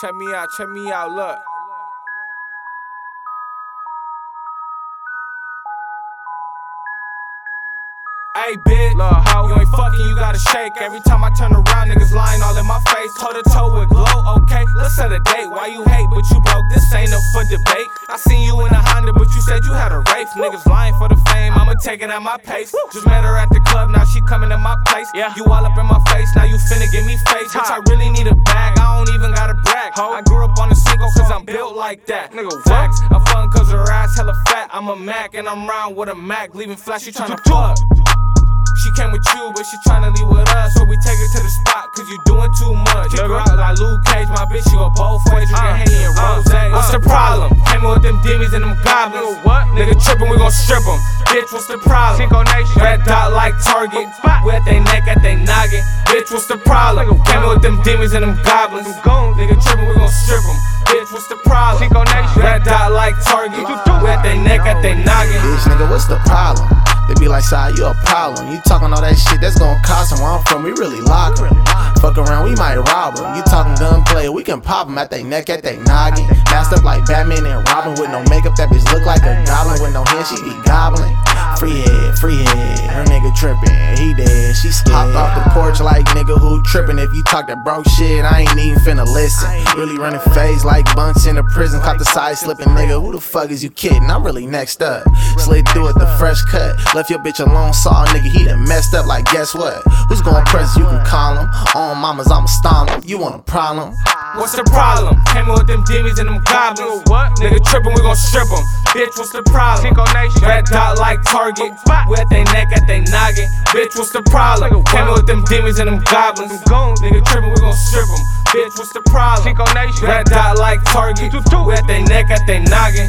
Check me out, check me out, look. Hey bitch, Lil' hoe. you ain't fucking, you gotta shake. Every time I turn around, niggas lying all in my face. Toe to toe with Glo, okay? Let's set a date. Why you hate, but you broke? This ain't up for debate. I seen you in a Honda, but you said you had a rape. Niggas lying for the fame, I'ma take it at my pace. Just met her at the club, now she coming to my place. Yeah. You all up in my face, now you finna give me face. Bitch, I really need a bag, I don't even brag. I grew up on a single, cause I'm built like that. Nigga? Facts, I'm fun cause her ass hella fat. I'm a Mac and I'm round with a Mac, leaving flash, she tryna fuck. She came with you, but she tryna leave with us. So we take her to the spot, cause you doing too much. Kick her out like Luke Cage, my bitch, you a both ways. We Uh, get Henny and uh, Rose. What's the problem? Came them demons and them goblins. Nigga, what? Nigga trippin', we gon' strip them. Bitch, what's the problem? Cinco Nation. Red dot like Target. Bop. We at they neck, at they noggin. Bitch, what's the problem? Nigga, Came in with them demons and them goblins. Them goons. Nigga trippin', we gon' strip them. Bitch, what's the problem? Cinco Nation. Red dot like Target. We at they neck, at they noggin. Bitch, nigga, what's the problem? They be like, "Side, you a problem. You talking all that shit that's gonna cost them. Where I'm from, we really lock 'em. Fuck around, we might rob rob 'em. You talking gunplay, we can pop pop 'em at they neck, at they noggin. Masked up like Batman and Robin with no makeup. That bitch look like a goblin with no hair, she be gobbling. Free head, free head. Her nigga trippin', he dead, she scared. Hopped off the porch like nigga who trippin'. If you talk that broke shit, I ain't even finna listen. Really running phase like bunks in a prison. Caught the side slipping, nigga. Who the fuck is you kidding? I'm really next up. Slid through it, the fresh cut. Left your bitch alone, saw a nigga, he done messed up. Like, guess what? Who's gonna press? You can call him. On mamas, I'ma stomp him. You want a problem? What's the problem? Came with them demons and them goblins. What? Nigga trippin', we gon' strip them. Bitch, what's the problem? Red dot like Target. We at they neck, at they noggin. Bitch, what's the problem? Came with them demons and them goblins. Nigga trippin', we gon' strip them. Bitch, what's the problem? Red dot like Target. We at they neck, at they noggin.